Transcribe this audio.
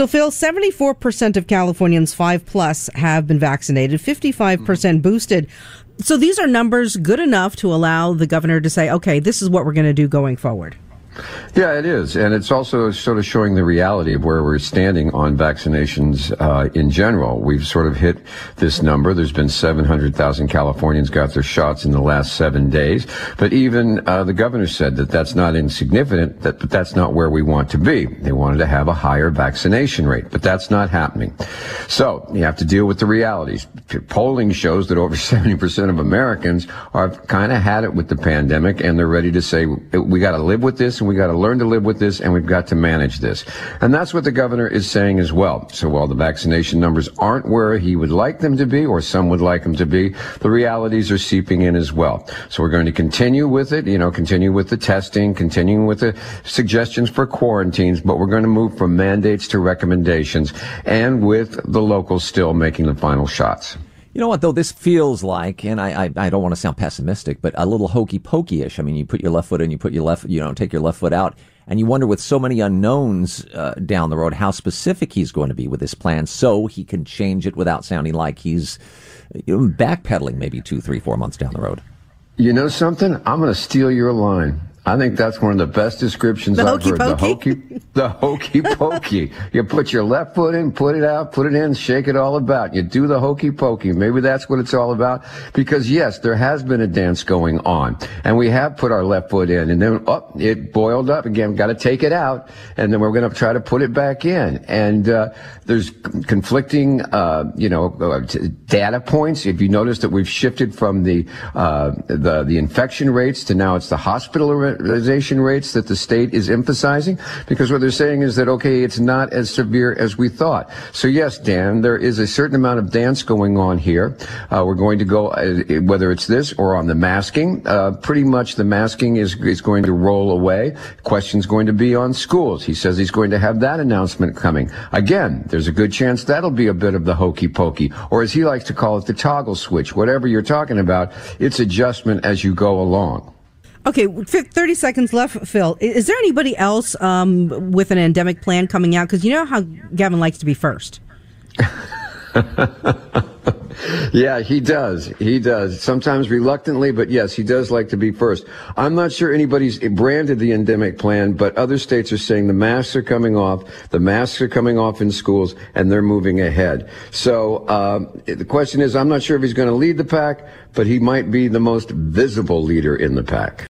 So, Phil, 74% of Californians 5 plus have been vaccinated, 55% mm-hmm. boosted. So, these are numbers good enough to allow the governor to say, okay, this is what we're going to do going forward. Yeah, it is. And it's also sort of showing the reality of where we're standing on vaccinations uh, in general. We've sort of hit this number. There's been 700,000 Californians got their shots in the last seven days. But even uh, the governor said that that's not insignificant, that, but that's not where we want to be. They wanted to have a higher vaccination rate, but that's not happening. So you have to deal with the realities. Polling shows that over 70% of Americans have kind of had it with the pandemic and they're ready to say, we got to live with this and we got to learn to live with this and we've got to manage this. And that's what the governor is saying as well. So while the vaccination numbers aren't where he would like them to be or some would like them to be, the realities are seeping in as well. So we're going to continue with it, you know, continue with the testing, continuing with the suggestions for quarantines, but we're going to move from mandates to recommendations and with the locals still making the final shots. You know what though? This feels like, and I, I, I don't want to sound pessimistic, but a little hokey pokey ish. I mean, you put your left foot in, you put your left, you know, take your left foot out, and you wonder with so many unknowns uh, down the road how specific he's going to be with this plan, so he can change it without sounding like he's you know, backpedaling maybe two, three, four months down the road. You know something? I'm going to steal your line. I think that's one of the best descriptions the I've heard. Pokey. The hokey, the hokey pokey. you put your left foot in, put it out, put it in, shake it all about. You do the hokey pokey. Maybe that's what it's all about. Because yes, there has been a dance going on, and we have put our left foot in, and then oh, it boiled up again. Got to take it out, and then we're going to try to put it back in. And uh, there's conflicting, uh, you know, uh, data points. If you notice that we've shifted from the uh, the the infection rates to now it's the hospitalization rates that the state is emphasizing because they're saying is that, okay, it's not as severe as we thought. So yes, Dan, there is a certain amount of dance going on here. Uh, we're going to go, uh, whether it's this or on the masking, uh, pretty much the masking is, is going to roll away. Question's going to be on schools. He says he's going to have that announcement coming. Again, there's a good chance that'll be a bit of the hokey pokey, or as he likes to call it, the toggle switch. Whatever you're talking about, it's adjustment as you go along. Okay, 30 seconds left, Phil. Is there anybody else um, with an endemic plan coming out? Because you know how Gavin likes to be first. yeah, he does. He does. Sometimes reluctantly, but yes, he does like to be first. I'm not sure anybody's branded the endemic plan, but other states are saying the masks are coming off, the masks are coming off in schools, and they're moving ahead. So uh, the question is, I'm not sure if he's going to lead the pack, but he might be the most visible leader in the pack.